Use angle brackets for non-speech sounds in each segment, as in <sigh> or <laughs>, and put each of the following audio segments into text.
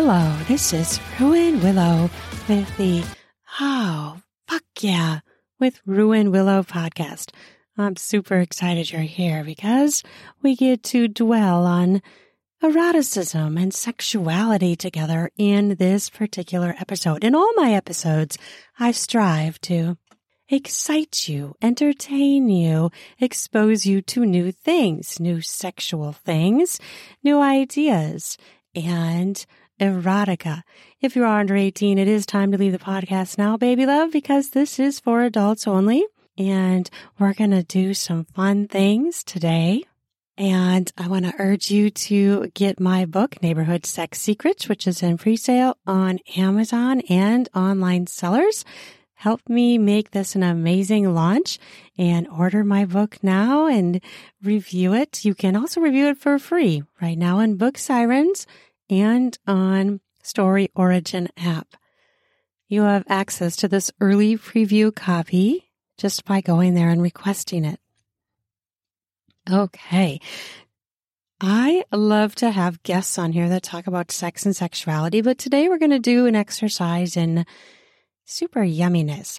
Hello, this is Ruan Willow with the Oh, fuck yeah, with Ruan Willow podcast. I'm super excited you're here because we get to dwell on eroticism and sexuality together in this particular episode. In all my episodes, I strive to excite you, entertain you, expose you to new things, new sexual things, new ideas, and erotica. If you are under 18, it is time to leave the podcast now, baby love, because this is for adults only. And we're going to do some fun things today. And I want to urge you to get my book, Neighborhood Sex Secrets, which is in pre-sale on Amazon and online sellers. Help me make this an amazing launch and order my book now and review it. You can also review it for free right now on Book Sirens and on Story Origin app. You have access to this early preview copy just by going there and requesting it. Okay. I love to have guests on here that talk about sex and sexuality, but today we're going to do an exercise in super yumminess.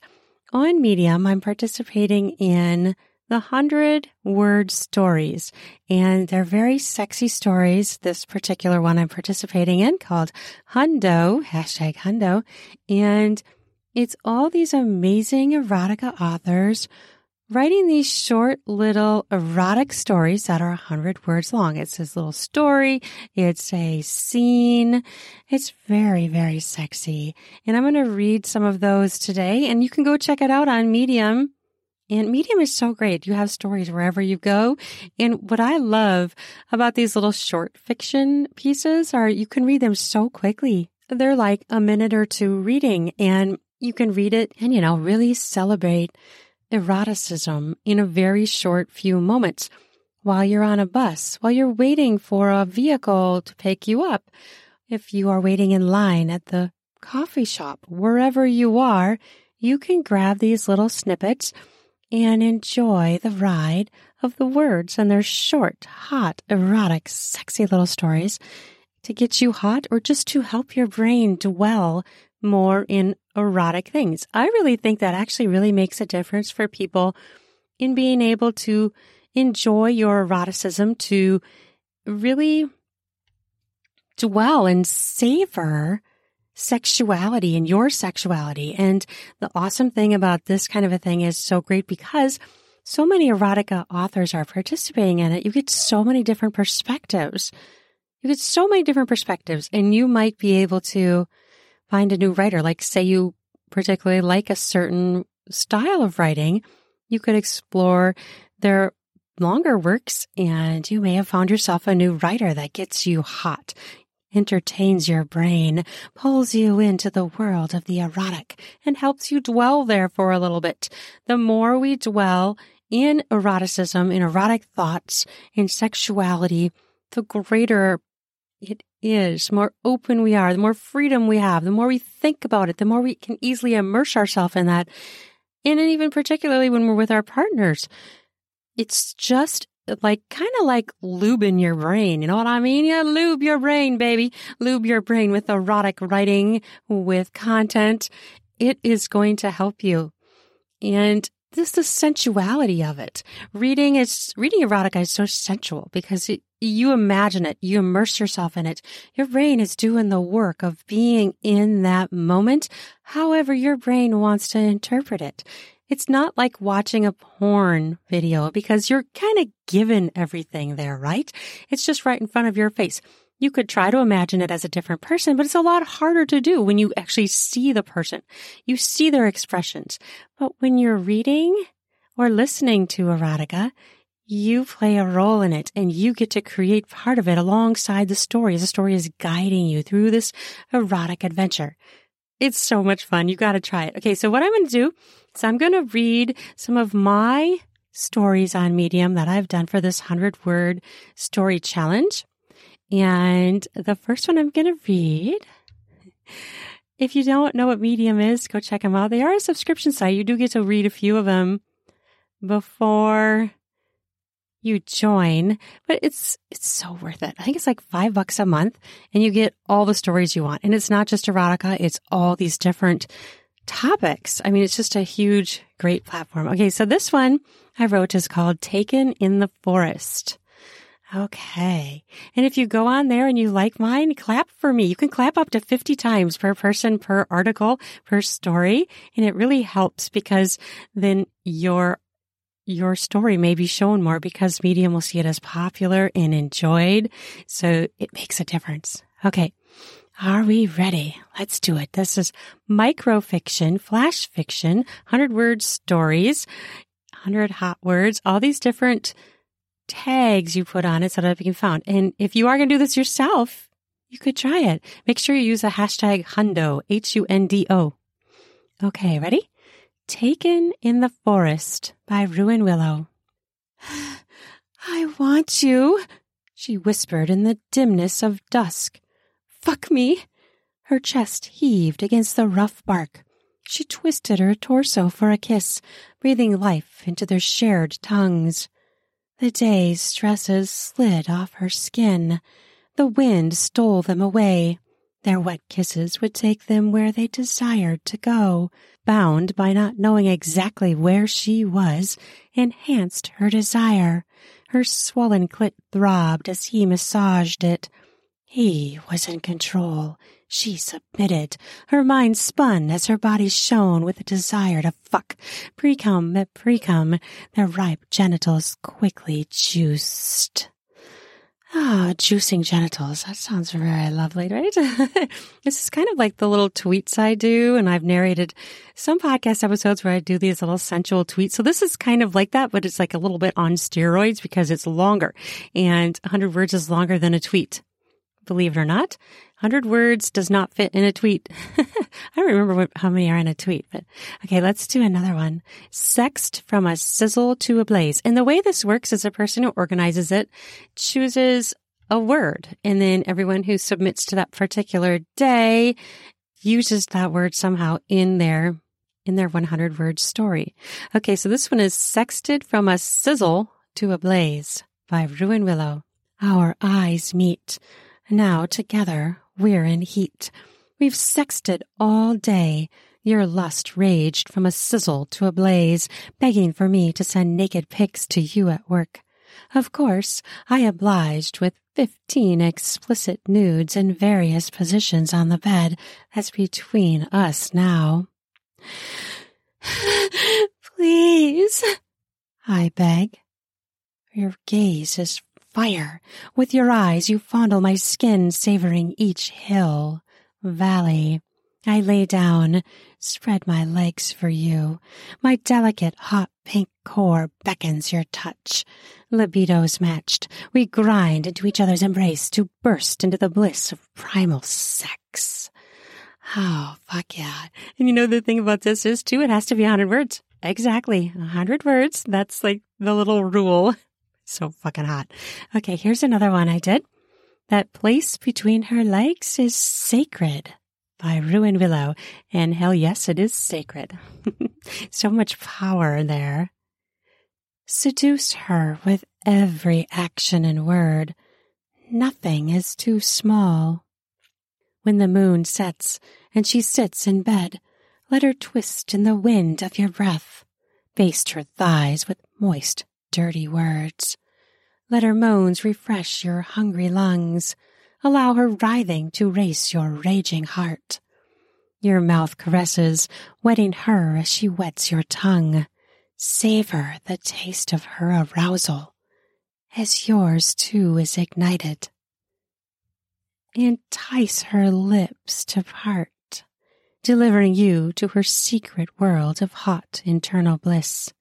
On Medium, I'm participating in the hundred word stories. And they're very sexy stories. This particular one I'm participating in called Hundo, hashtag Hundo. And it's all these amazing erotica authors writing these short little erotic stories that are a hundred words long. It's this little story. It's a scene. It's very, very sexy. And I'm going to read some of those today and you can go check it out on Medium and Medium is so great. You have stories wherever you go. And what I love about these little short fiction pieces are you can read them so quickly. They're like a minute or two reading and you can read it and, you know, really celebrate eroticism in a very short few moments while you're on a bus, while you're waiting for a vehicle to pick you up. If you are waiting in line at the coffee shop, wherever you are, you can grab these little snippets and enjoy the ride of the words and their short, hot, erotic, sexy little stories to get you hot or just to help your brain dwell more in erotic things. I really think that actually really makes a difference for people in being able to enjoy your eroticism, to really dwell and savor sexuality and your sexuality. And the awesome thing about this kind of a thing is so great because so many erotica authors are participating in it. You get so many different perspectives. You get so many different perspectives and you might be able to find a new writer. Like say you particularly like a certain style of writing, you could explore their longer works and you may have found yourself a new writer that gets you hot entertains your brain, pulls you into the world of the erotic, and helps you dwell there for a little bit. The more we dwell in eroticism, in erotic thoughts, in sexuality, the greater it is, the more open we are, the more freedom we have, the more we think about it, the more we can easily immerse ourselves in that. And even particularly when we're with our partners, it's just like kind of like lubing your brain. You know what I mean? Yeah, lube your brain, baby. Lube your brain with erotic writing, with content. It is going to help you. And this the sensuality of it. Reading is reading erotica is so sensual because it, you imagine it, you immerse yourself in it. Your brain is doing the work of being in that moment, however your brain wants to interpret it. It's not like watching a porn video because you're kind of given everything there, right? It's just right in front of your face. You could try to imagine it as a different person, but it's a lot harder to do when you actually see the person. You see their expressions. But when you're reading or listening to erotica, you play a role in it and you get to create part of it alongside the story. As The story is guiding you through this erotic adventure. It's so much fun. You got to try it. Okay. So what I'm going to do so I'm going to read some of my stories on Medium that I've done for this 100 word story challenge. And the first one I'm going to read. If you don't know what Medium is, go check them out. They are a subscription site. You do get to read a few of them before you join, but it's it's so worth it. I think it's like 5 bucks a month and you get all the stories you want. And it's not just erotica, it's all these different topics. I mean, it's just a huge great platform. Okay, so this one I wrote is called Taken in the Forest. Okay. And if you go on there and you like mine, clap for me. You can clap up to 50 times per person, per article, per story. And it really helps because then your your story may be shown more because Medium will see it as popular and enjoyed. So it makes a difference. Okay. Are we ready? Let's do it. This is microfiction, flash fiction, 100 word stories, 100 hot words, all these different tags you put on it so that it can be found. And if you are going to do this yourself, you could try it. Make sure you use the hashtag Hundo, H-U-N-D-O. Okay, ready? Taken in the Forest by Ruan Willow. <sighs> I want you, she whispered in the dimness of dusk. Fuck me. Her chest heaved against the rough bark. She twisted her torso for a kiss, breathing life into their shared tongues. The day's stresses slid off her skin. The wind stole them away. Their wet kisses would take them where they desired to go. Bound by not knowing exactly where she was, enhanced her desire. Her swollen clit throbbed as he massaged it. He was in control. She submitted. Her mind spun as her body shone with a desire to fuck. Precum met precum. Their ripe genitals quickly juiced. Ah, juicing genitals. That sounds very lovely, right? <laughs> this is kind of like the little tweets I do. And I've narrated some podcast episodes where I do these little sensual tweets. So this is kind of like that, but it's like a little bit on steroids because it's longer and 100 words is longer than a tweet. Believe it or not, 100 words does not fit in a tweet. <laughs> I don't remember what, how many are in a tweet, but okay, let's do another one. Sexed from a sizzle to a blaze. And the way this works is a person who organizes it chooses a word and then everyone who submits to that particular day uses that word somehow in their in their 100 word story. Okay, so this one is sexted from a sizzle to a blaze by Ruan Willow. Our eyes meet. Now together we're in heat. We've sexted all day. Your lust raged from a sizzle to a blaze, begging for me to send naked pics to you at work. Of course, I obliged with fifteen explicit nudes in various positions on the bed. That's between us now. <sighs> Please, I beg. Your gaze is fire. With your eyes, you fondle my skin, savoring each hill, valley. I lay down, spread my legs for you. My delicate, hot pink core beckons your touch. Libidos matched, we grind into each other's embrace to burst into the bliss of primal sex. Oh, fuck yeah. And you know, the thing about this is too, it has to be a hundred words. Exactly. A hundred words. That's like the little rule. <laughs> So fucking hot. Okay, here's another one I did. That place between her legs is sacred by Ruan Willow. And hell yes, it is sacred. <laughs> so much power there. Seduce her with every action and word. Nothing is too small. When the moon sets and she sits in bed, let her twist in the wind of your breath. Baste her thighs with moist dirty words. Let her moans refresh your hungry lungs. Allow her writhing to race your raging heart. Your mouth caresses, wetting her as she wets your tongue. Savor the taste of her arousal, as yours too is ignited. Entice her lips to part, delivering you to her secret world of hot internal bliss.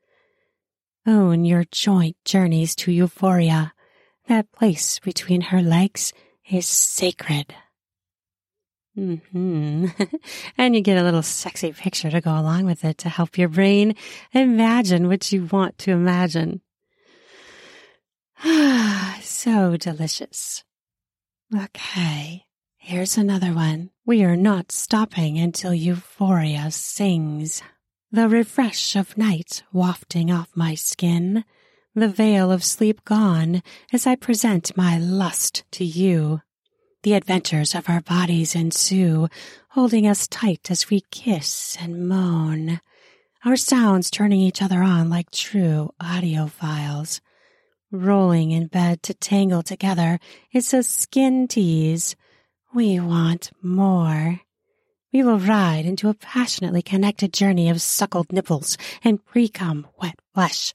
Own your joint journeys to euphoria. That place between her legs is sacred. Mm-hmm. <laughs> and you get a little sexy picture to go along with it to help your brain imagine what you want to imagine. Ah, <sighs> so delicious. Okay, here's another one. We are not stopping until euphoria sings the refresh of night wafting off my skin, the veil of sleep gone as I present my lust to you. The adventures of our bodies ensue, holding us tight as we kiss and moan, our sounds turning each other on like true audiophiles. Rolling in bed to tangle together is a skin tease. We want more. We will ride into a passionately connected journey of suckled nipples and pre-cum wet flesh,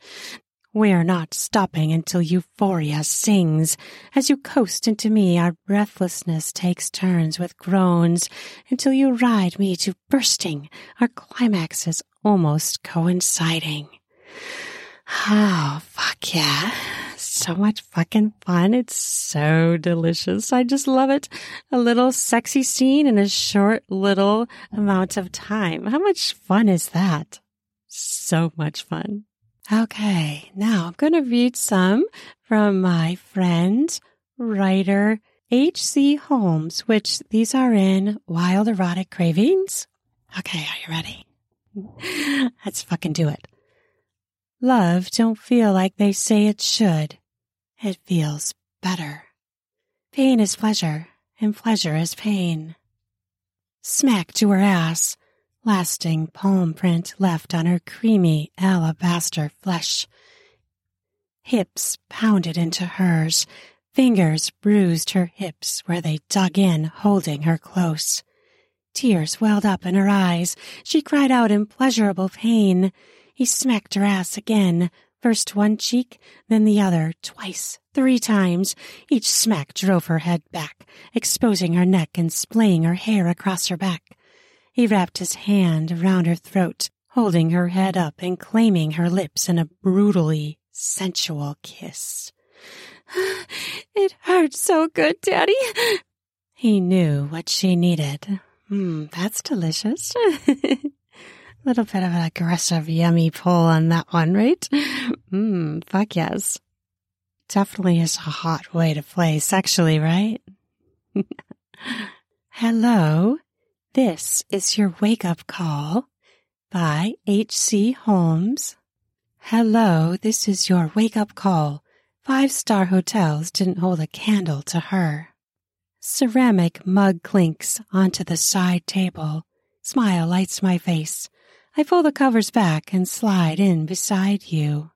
we're not stopping until euphoria sings. As you coast into me, our breathlessness takes turns with groans until you ride me to bursting, our climaxes almost coinciding. Oh, fuck yeah. So much fucking fun. It's so delicious. I just love it. A little sexy scene in a short little amount of time. How much fun is that? So much fun. Okay, now I'm going to read some from my friend, writer H.C. Holmes, which these are in Wylde Erotic Cravings. Okay, are you ready? <laughs> Let's fucking do it. Love don't feel like they say it should. It feels better. Pain is pleasure, and pleasure is pain. Smack to her ass lasting palm print left on her creamy alabaster flesh. Hips pounded into hers, fingers bruised her hips where they dug in, holding her close. Tears welled up in her eyes. She cried out in pleasurable pain. He smacked her ass again, first one cheek, then the other, twice, three times. Each smack drove her head back, exposing her neck and splaying her hair across her back. He wrapped his hand around her throat, holding her head up and claiming her lips in a brutally sensual kiss. <sighs> It hurts so good, Daddy. He knew what she needed. Hmm, that's delicious. <laughs> Little bit of an aggressive, yummy pull on that one, right? Hmm, fuck yes. Definitely is a hot way to play sexually, right? <laughs> Hello, this is your wake up call by H.C. Holmes. Hello, this is your wake up call. Five star hotels didn't hold a candle to her. Ceramic mug clinks onto the side table. Smile lights my face. I pull the covers back and slide in beside you.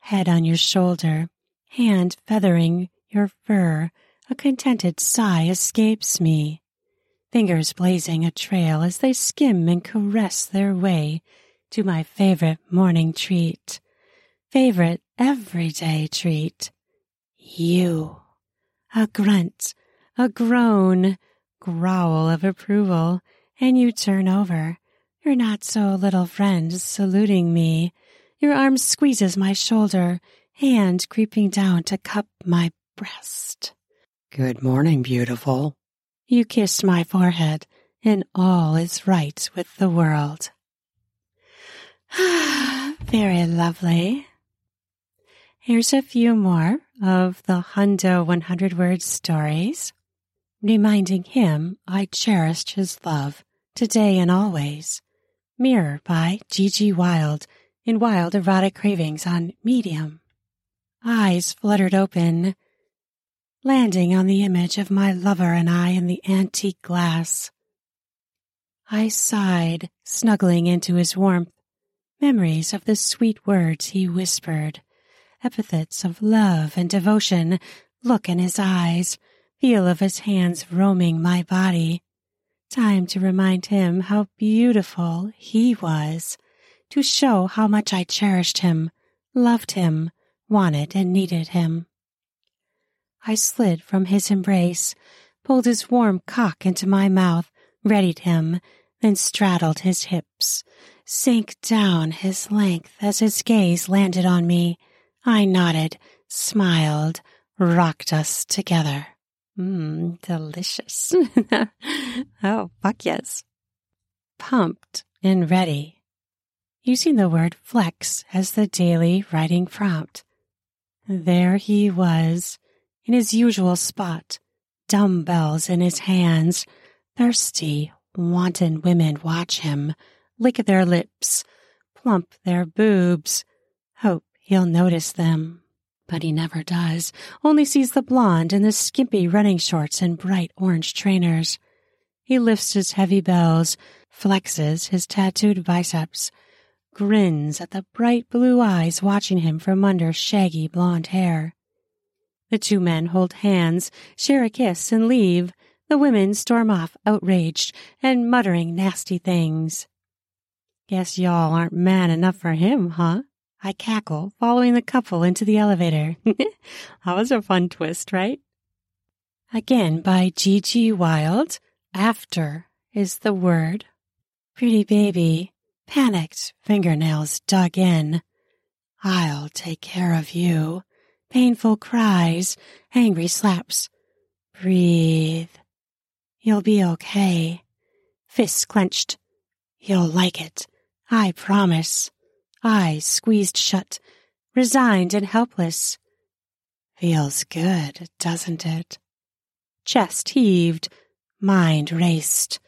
Head on your shoulder, hand feathering your fur, a contented sigh escapes me fingers blazing a trail as they skim and caress their way to my favorite morning treat, favorite everyday treat. You. A grunt, a groan, growl of approval, and you turn over. Your not so little friend saluting me. Your arm squeezes my shoulder, hand creeping down to cup my breast. Good morning, beautiful. You kiss my forehead, and all is right with the world. <sighs> Very lovely. Here's a few more of the Hundo 100 word stories, reminding him I cherished his love today and always. Mirror by G.G. Wylde in Wylde Erotic Cravings on Medium. Eyes fluttered open landing on the image of my lover and I in the antique glass. I sighed, snuggling into his warmth, memories of the sweet words he whispered, epithets of love and devotion, look in his eyes, feel of his hands roaming my body. Time to remind him how beautiful he was, to show how much I cherished him, loved him, wanted and needed him. I slid from his embrace, pulled his warm cock into my mouth, readied him, then straddled his hips, sank down his length as his gaze landed on me. I nodded, smiled, rocked us together. Mmm, delicious. <laughs> oh, fuck yes. Pumped and ready. Using the word flex as the daily writing prompt. There he was, in his usual spot, dumbbells in his hands. Thirsty, wanton women watch him, lick their lips, plump their boobs, hope he'll notice them. But he never does, only sees the blonde in the skimpy running shorts and bright orange trainers. He lifts his heavy bells, flexes his tattooed biceps, grins at the bright blue eyes watching him from under shaggy blonde hair. The two men hold hands, share a kiss, and leave. The women storm off, outraged and muttering nasty things. Guess y'all aren't man enough for him, huh? I cackle, following the couple into the elevator. <laughs> that was a fun twist, right? Again by G.G. Wylde. After is the word. Pretty baby, panicked, fingernails dug in. I'll take care of you. Painful cries, angry slaps. Breathe. You'll be okay. Fists clenched. You'll like it. I promise. Eyes squeezed shut, resigned and helpless. Feels good, doesn't it? Chest heaved, mind raced.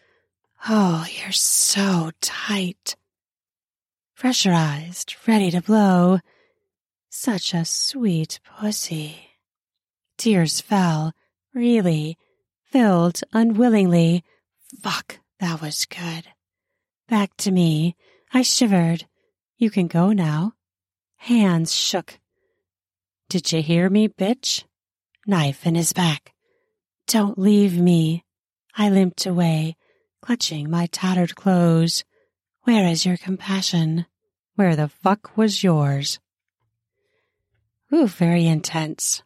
Oh, you're so tight. Pressurized, ready to blow. Such a sweet pussy. Tears fell, really, filled unwillingly. Fuck, that was good. Back to me. I shivered. You can go now. Hands shook. Did you hear me, bitch? Knife in his back. Don't leave me. I limped away, clutching my tattered clothes. Where is your compassion? Where the fuck was yours? Ooh, very intense.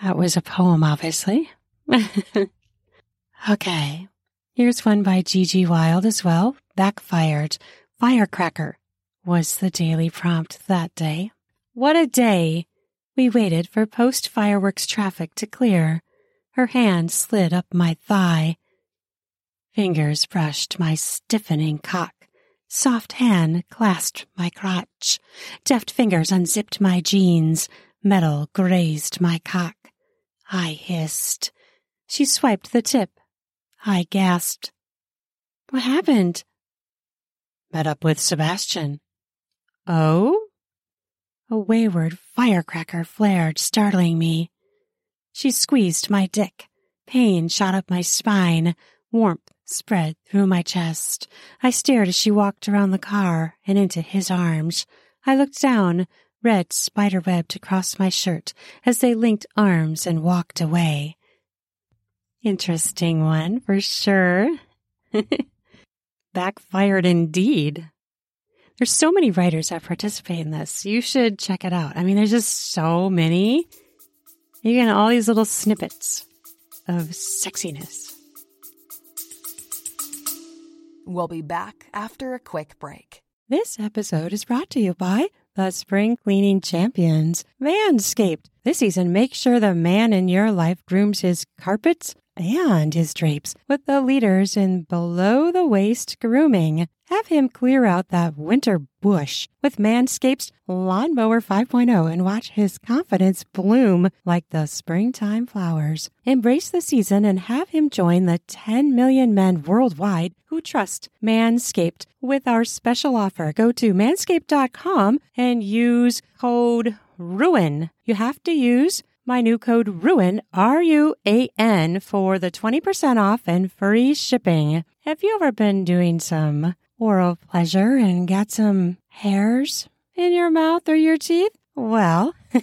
That was a poem, obviously. <laughs> okay. Here's one by G.G. Wylde as well. Backfired. Firecracker was the daily prompt that day. What a day! We waited for post fireworks traffic to clear. Her hand slid up my thigh. Fingers brushed my stiffening cock. Soft hand clasped my crotch. Deft fingers unzipped my jeans. Metal grazed my cock. I hissed. She swiped the tip. I gasped. What happened? Met up with Sebastian. Oh? A wayward firecracker flared, startling me. She squeezed my dick. Pain shot up my spine. Warmth spread through my chest. I stared as she walked around the car and into his arms. I looked down, red spiderwebbed across my shirt as they linked arms and walked away. Interesting one, for sure. <laughs> Backfired indeed. There's so many writers that participate in this. You should check it out. I mean, there's just so many. You get all these little snippets of sexiness. We'll be back after a quick break. This episode is brought to you by the spring cleaning champions, Manscaped. This season, make sure the man in your life grooms his carpets and his drapes with the leaders in below the waist grooming. Have him clear out that winter bush with Manscaped's Lawnmower 5.0 and watch his confidence bloom like the springtime flowers. Embrace the season and have him join the 10 million men worldwide who trust Manscaped with our special offer. Go to manscaped.com and use code RUAN. You have to use my new code RUAN, R U A N, for the 20% off and free shipping. Have you ever been doing some oral pleasure and got some hairs in your mouth or your teeth? Well, <laughs>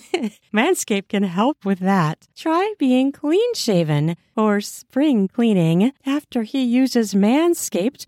Manscaped can help with that. Try being clean shaven or spring cleaning. After he uses Manscaped,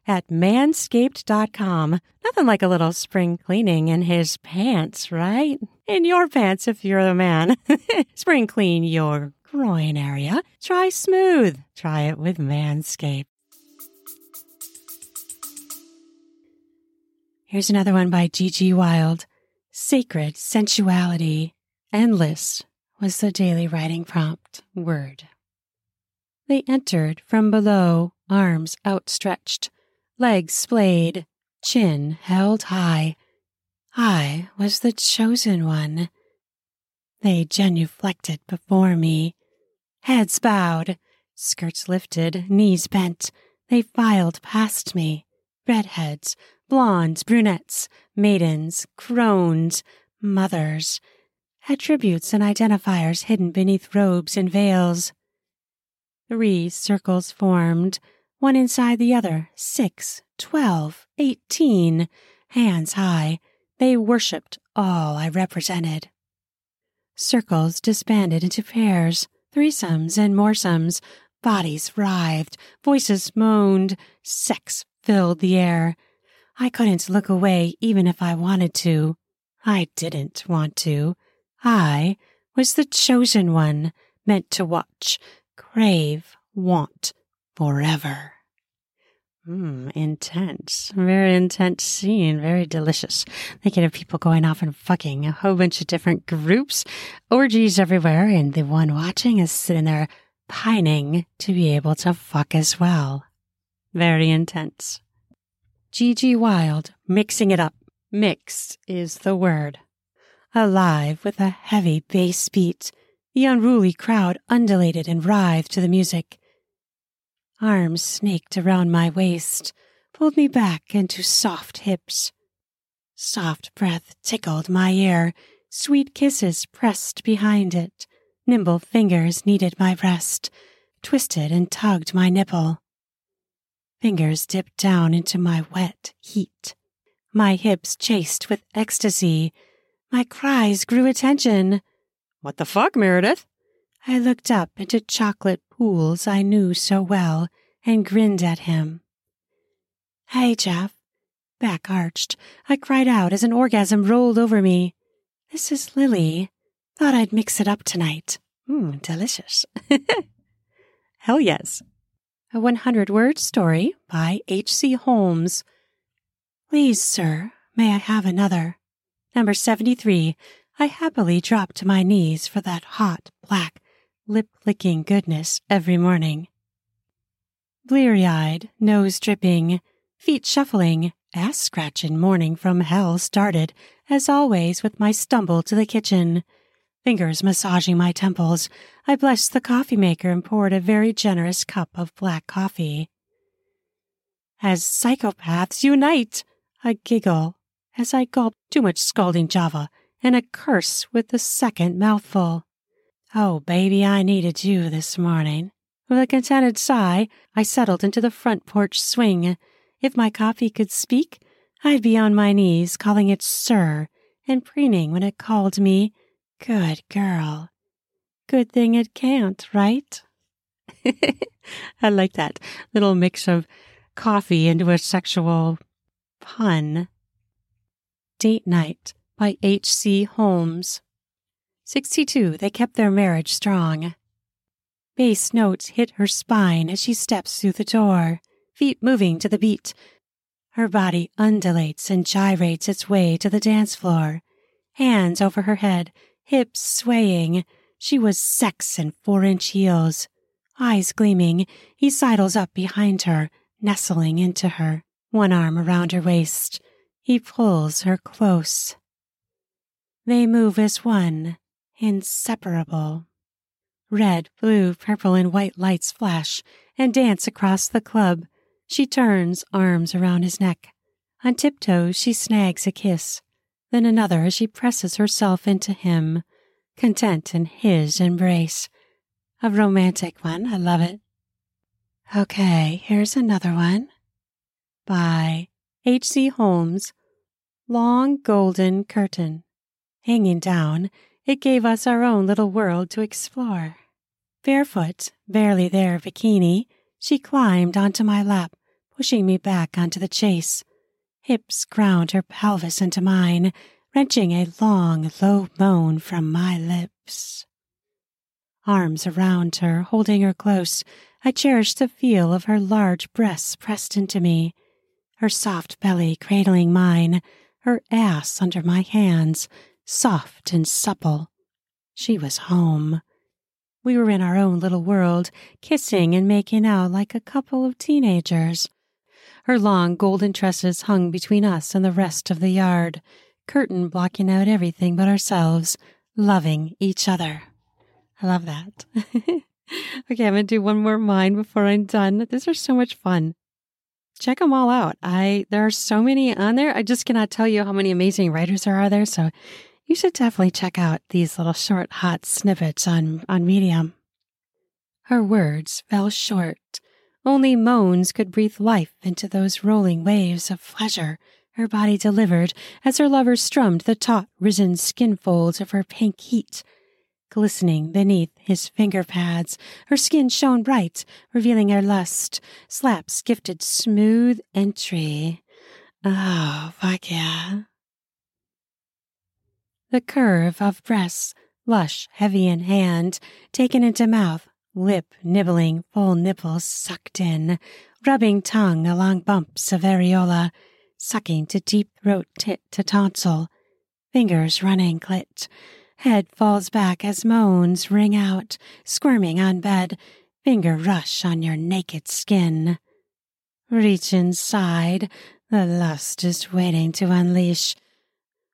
at manscaped.com. Nothing like a little spring cleaning in his pants, right? In your pants if you're a man. <laughs> spring clean your groin area. Try smooth. Try it with Manscaped. Here's another one by G.G. Wylde. Sacred sensuality. Endless was the daily writing prompt word. They entered from below, arms outstretched, legs splayed, chin held high. I was the chosen one. They genuflected before me, heads bowed, skirts lifted, knees bent. They filed past me, redheads, blondes, brunettes, maidens, crones, mothers, attributes and identifiers hidden beneath robes and veils. Three circles formed, one inside the other, six, twelve, eighteen, hands high. They worshipped all I represented. Circles disbanded into pairs, threesomes and moresomes. Bodies writhed, voices moaned, sex filled the air. I couldn't look away even if I wanted to. I didn't want to. I was the chosen one, meant to watch, crave, want forever. Mmm, intense. Very intense scene. Very delicious. Could have people going off and fucking a whole bunch of different groups, orgies everywhere, and the one watching is sitting there pining to be able to fuck as well. Very intense. G.G. Wylde, mixing it up. Mixed is the word. Alive with a heavy bass beat, the unruly crowd undulated and writhed to the music. Arms snaked around my waist, pulled me back into soft hips. Soft breath tickled my ear, sweet kisses pressed behind it. Nimble fingers kneaded my breast, twisted and tugged my nipple. Fingers dipped down into my wet heat. My hips chased with ecstasy. My cries grew attention. What the fuck, Meredith? I looked up into chocolate pools I knew so well and grinned at him. Hey, Jeff. Back arched, I cried out as an orgasm rolled over me. This is Lily. Thought I'd mix it up tonight. Mmm, delicious. <laughs> Hell yes. A 100 word story by H.C. Holmes. Please, sir, may I have another? Number 73. I happily dropped to my knees for that hot, black, lip licking goodness every morning. Bleary eyed, nose dripping, feet shuffling, ass scratching morning from hell started, as always, with my stumble to the kitchen. Fingers massaging my temples, I blessed the coffee maker and poured a very generous cup of black coffee. As psychopaths unite, I giggle as I gulp too much scalding Java and a curse with the second mouthful. Oh, baby, I needed you this morning. With a contented sigh, I settled into the front porch swing. If my coffee could speak, I'd be on my knees calling it sir and preening when it called me good girl. Good thing it can't, right? <laughs> I like that little mix of coffee into a sexual pun. Date Night by H.C. Holmes. 62. They kept their marriage strong. Bass notes hit her spine as she steps through the door, feet moving to the beat. Her body undulates and gyrates its way to the dance floor, hands over her head, hips swaying. She was sex in four inch heels. Eyes gleaming, he sidles up behind her, nestling into her, one arm around her waist. He pulls her close. They move as one, inseparable. Red, blue, purple, and white lights flash and dance across the club. She turns, arms around his neck. On tiptoes, she snags a kiss, then another as she presses herself into him, content in his embrace. A romantic one. I love it. Okay, here's another one by H.C. Holmes. Long golden curtain. Hanging down, it gave us our own little world to explore. Barefoot, barely there bikini, she climbed onto my lap, pushing me back onto the chase. Hips ground her pelvis into mine, wrenching a long, low moan from my lips. Arms around her, holding her close, I cherished the feel of her large breasts pressed into me, her soft belly cradling mine, her ass under my hands, soft and supple. She was home. We were in our own little world, kissing and making out like a couple of teenagers. Her long golden tresses hung between us and the rest of the yard, curtain blocking out everything but ourselves, loving each other. I love that. <laughs> okay, I'm going to do one more mine before I'm done. These are so much fun. Check them all out. I there are so many on there. I just cannot tell you how many amazing writers there are there. So you should definitely check out these little short hot snippets on on Medium. Her words fell short. Only moans could breathe life into those rolling waves of pleasure her body delivered as her lover strummed the taut risen skin folds of her pink heat glistening beneath his finger pads. Her skin shone bright, revealing her lust. Slaps gifted smooth entry. Oh, fuck yeah. The curve of breasts, lush, heavy in hand, taken into mouth, lip nibbling, full nipples sucked in, rubbing tongue along bumps of areola, sucking to deep throat tit to tonsil, fingers running clit, Head falls back as moans ring out, squirming on bed, finger rush on your naked skin. Reach inside, the lust is waiting to unleash.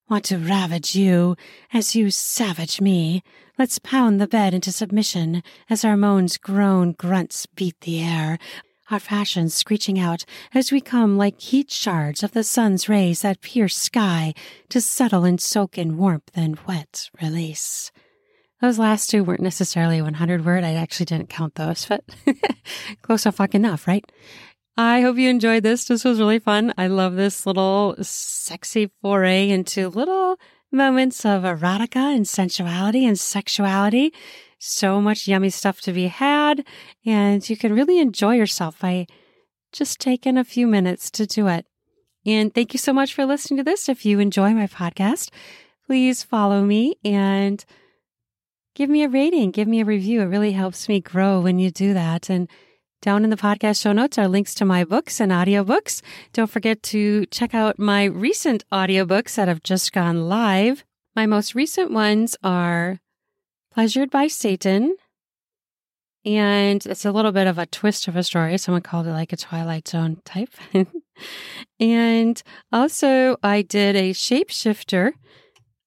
Want to ravage you as you savage me. Let's pound the bed into submission as our moans, groan, grunts beat the air our fashions screeching out as we come like heat shards of the sun's rays that pierce sky to settle and soak in warmth and wet release. Those last two weren't necessarily 100 word. I actually didn't count those, but <laughs> close enough enough, right? I hope you enjoyed this. This was really fun. I love this little sexy foray into little moments of erotica and sensuality and sexuality so much yummy stuff to be had, and you can really enjoy yourself by just taking a few minutes to do it. And thank you so much for listening to this. If you enjoy my podcast, please follow me and give me a rating, give me a review. It really helps me grow when you do that. And down in the podcast show notes are links to my books and audiobooks. Don't forget to check out my recent audiobooks that have just gone live. My most recent ones are Pleasured by Satan. And it's a little bit of a twist of a story. Someone called it like a Twilight Zone type. <laughs> and also, I did a shapeshifter,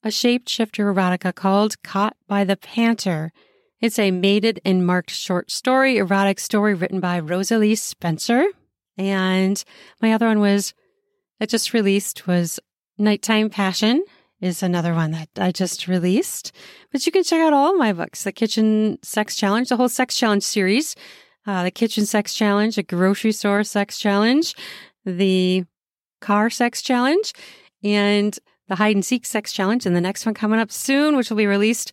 a shapeshifter erotica called Caught by the Panther. It's a mated and marked short story, erotic story written by Rosalie Spencer. And my other one was that just released was Nighttime Passion is another one that I just released. But you can check out all my books the Kitchen Sex Challenge, the whole Sex Challenge series, uh, the Kitchen Sex Challenge, a grocery store sex challenge, the car sex challenge, and the hide and seek sex challenge. And the next one coming up soon, which will be released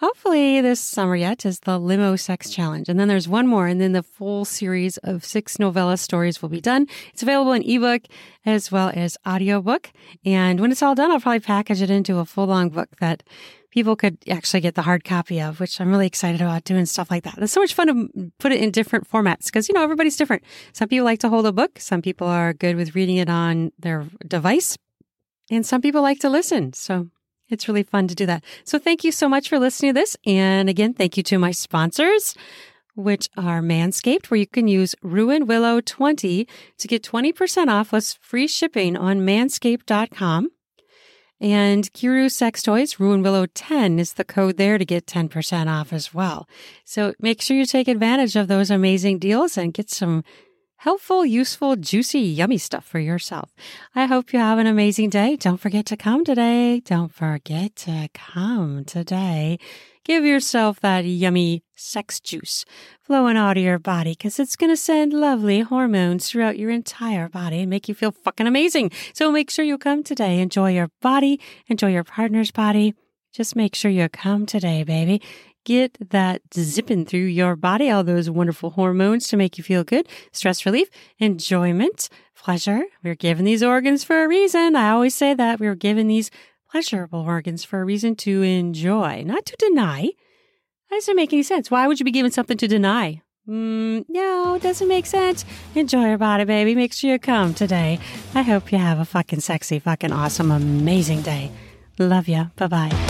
hopefully this summer yet is the limo sex challenge. And then there's one more and then the full series of six novella stories will be done. It's available in ebook as well as audiobook. And when it's all done i'll probably package it into a full long book that people could actually get the hard copy of which i'm really excited about doing stuff like that. It's so much fun to put it in different formats because you know everybody's different. Some people like to hold a book. Some people are good with reading it on their device. And some people like to listen. So it's really fun to do that. So thank you so much for listening to this. And again, thank you to my sponsors, which are Manscaped, where you can use Ruan Willow 20 to get 20% off plus free shipping on manscaped.com. And Kiiroo Sex Toys, Ruan Willow 10 is the code there to get 10% off as well. So make sure you take advantage of those amazing deals and get some helpful, useful, juicy, yummy stuff for yourself. I hope you have an amazing day. Don't forget to come today. Don't forget to come today. Give yourself that yummy sex juice flowing out of your body because it's going to send lovely hormones throughout your entire body and make you feel fucking amazing. So make sure you come today. Enjoy your body, enjoy your partner's body. Just make sure you come today, baby. Get that zipping through your body, all those wonderful hormones to make you feel good, stress relief, enjoyment, pleasure. We're given these organs for a reason. I always say that we were given these pleasurable organs for a reason to enjoy, not to deny. That doesn't make any sense. Why would you be given something to deny? Mm, no, doesn't make sense. Enjoy your body, baby. Make sure you come today. I hope you have a fucking sexy, fucking awesome, amazing day. Love you. Bye bye.